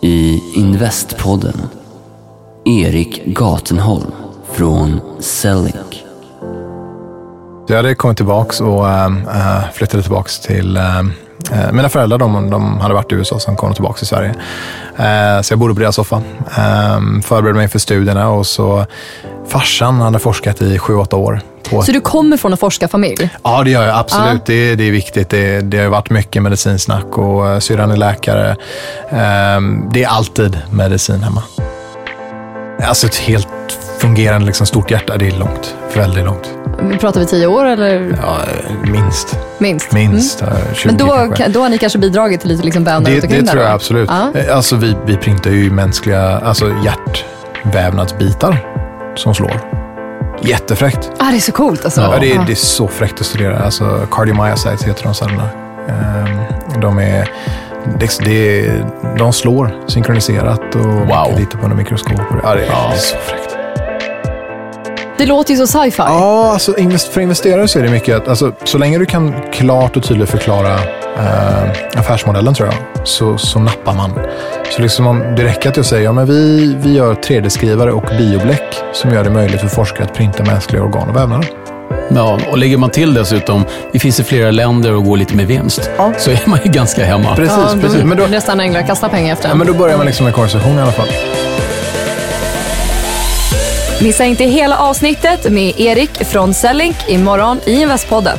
I Investpodden Erik Gatenholm från Selling. Jag hade kommit tillbaks och äh, flyttade tillbaks till äh, mina föräldrar. De, de hade varit i USA, sen kom de tillbaka till Sverige. Äh, så jag bodde på deras soffa. Äh, förberedde mig för studierna och så farsan hade forskat i sju, åtta år. På... Så du kommer från en forskarfamilj? Ja, det gör jag absolut. Det, det är viktigt. Det, det har varit mycket medicinsnack och uh, syrran är läkare. Um, det är alltid medicin hemma. Alltså ett helt fungerande liksom, stort hjärta, det är långt. Väldigt långt. Pratar vi tio år eller? Ja, minst. Minst? Minst. Mm. 20 Men då, kanske. då har ni kanske bidragit till lite liksom vävnad Det, det tror jag absolut. Ja. Eh, Alltså vi, vi printar ju mänskliga alltså hjärtvävnadsbitar som slår. Jättefräckt. Ah, det är så coolt alltså. Ja, det, är, det är så fräckt att studera. Alltså, cardiomyocytes heter de cellerna. Ehm, De, är, det, de slår synkroniserat och kan titta på under mikroskop. Ja, det, är, det är så fräckt. Det låter ju så sci-fi. Ja, alltså för investerare så är det mycket att alltså, så länge du kan klart och tydligt förklara eh, affärsmodellen tror jag, så, så nappar man. Så liksom om det räcker att jag säger ja, men vi, vi gör 3D-skrivare och biobläck som gör det möjligt för forskare att printa mänskliga organ och vävnader. Ja, och lägger man till dessutom, vi finns i flera länder och går lite med vinst, så är man ju ganska hemma. Precis, Ja, då- precis. Men då, Nästan änglar kastar pengar efter ja, en. men då börjar man liksom en konversation i alla fall. Missa inte hela avsnittet med Erik från Sellink imorgon i Investpodden.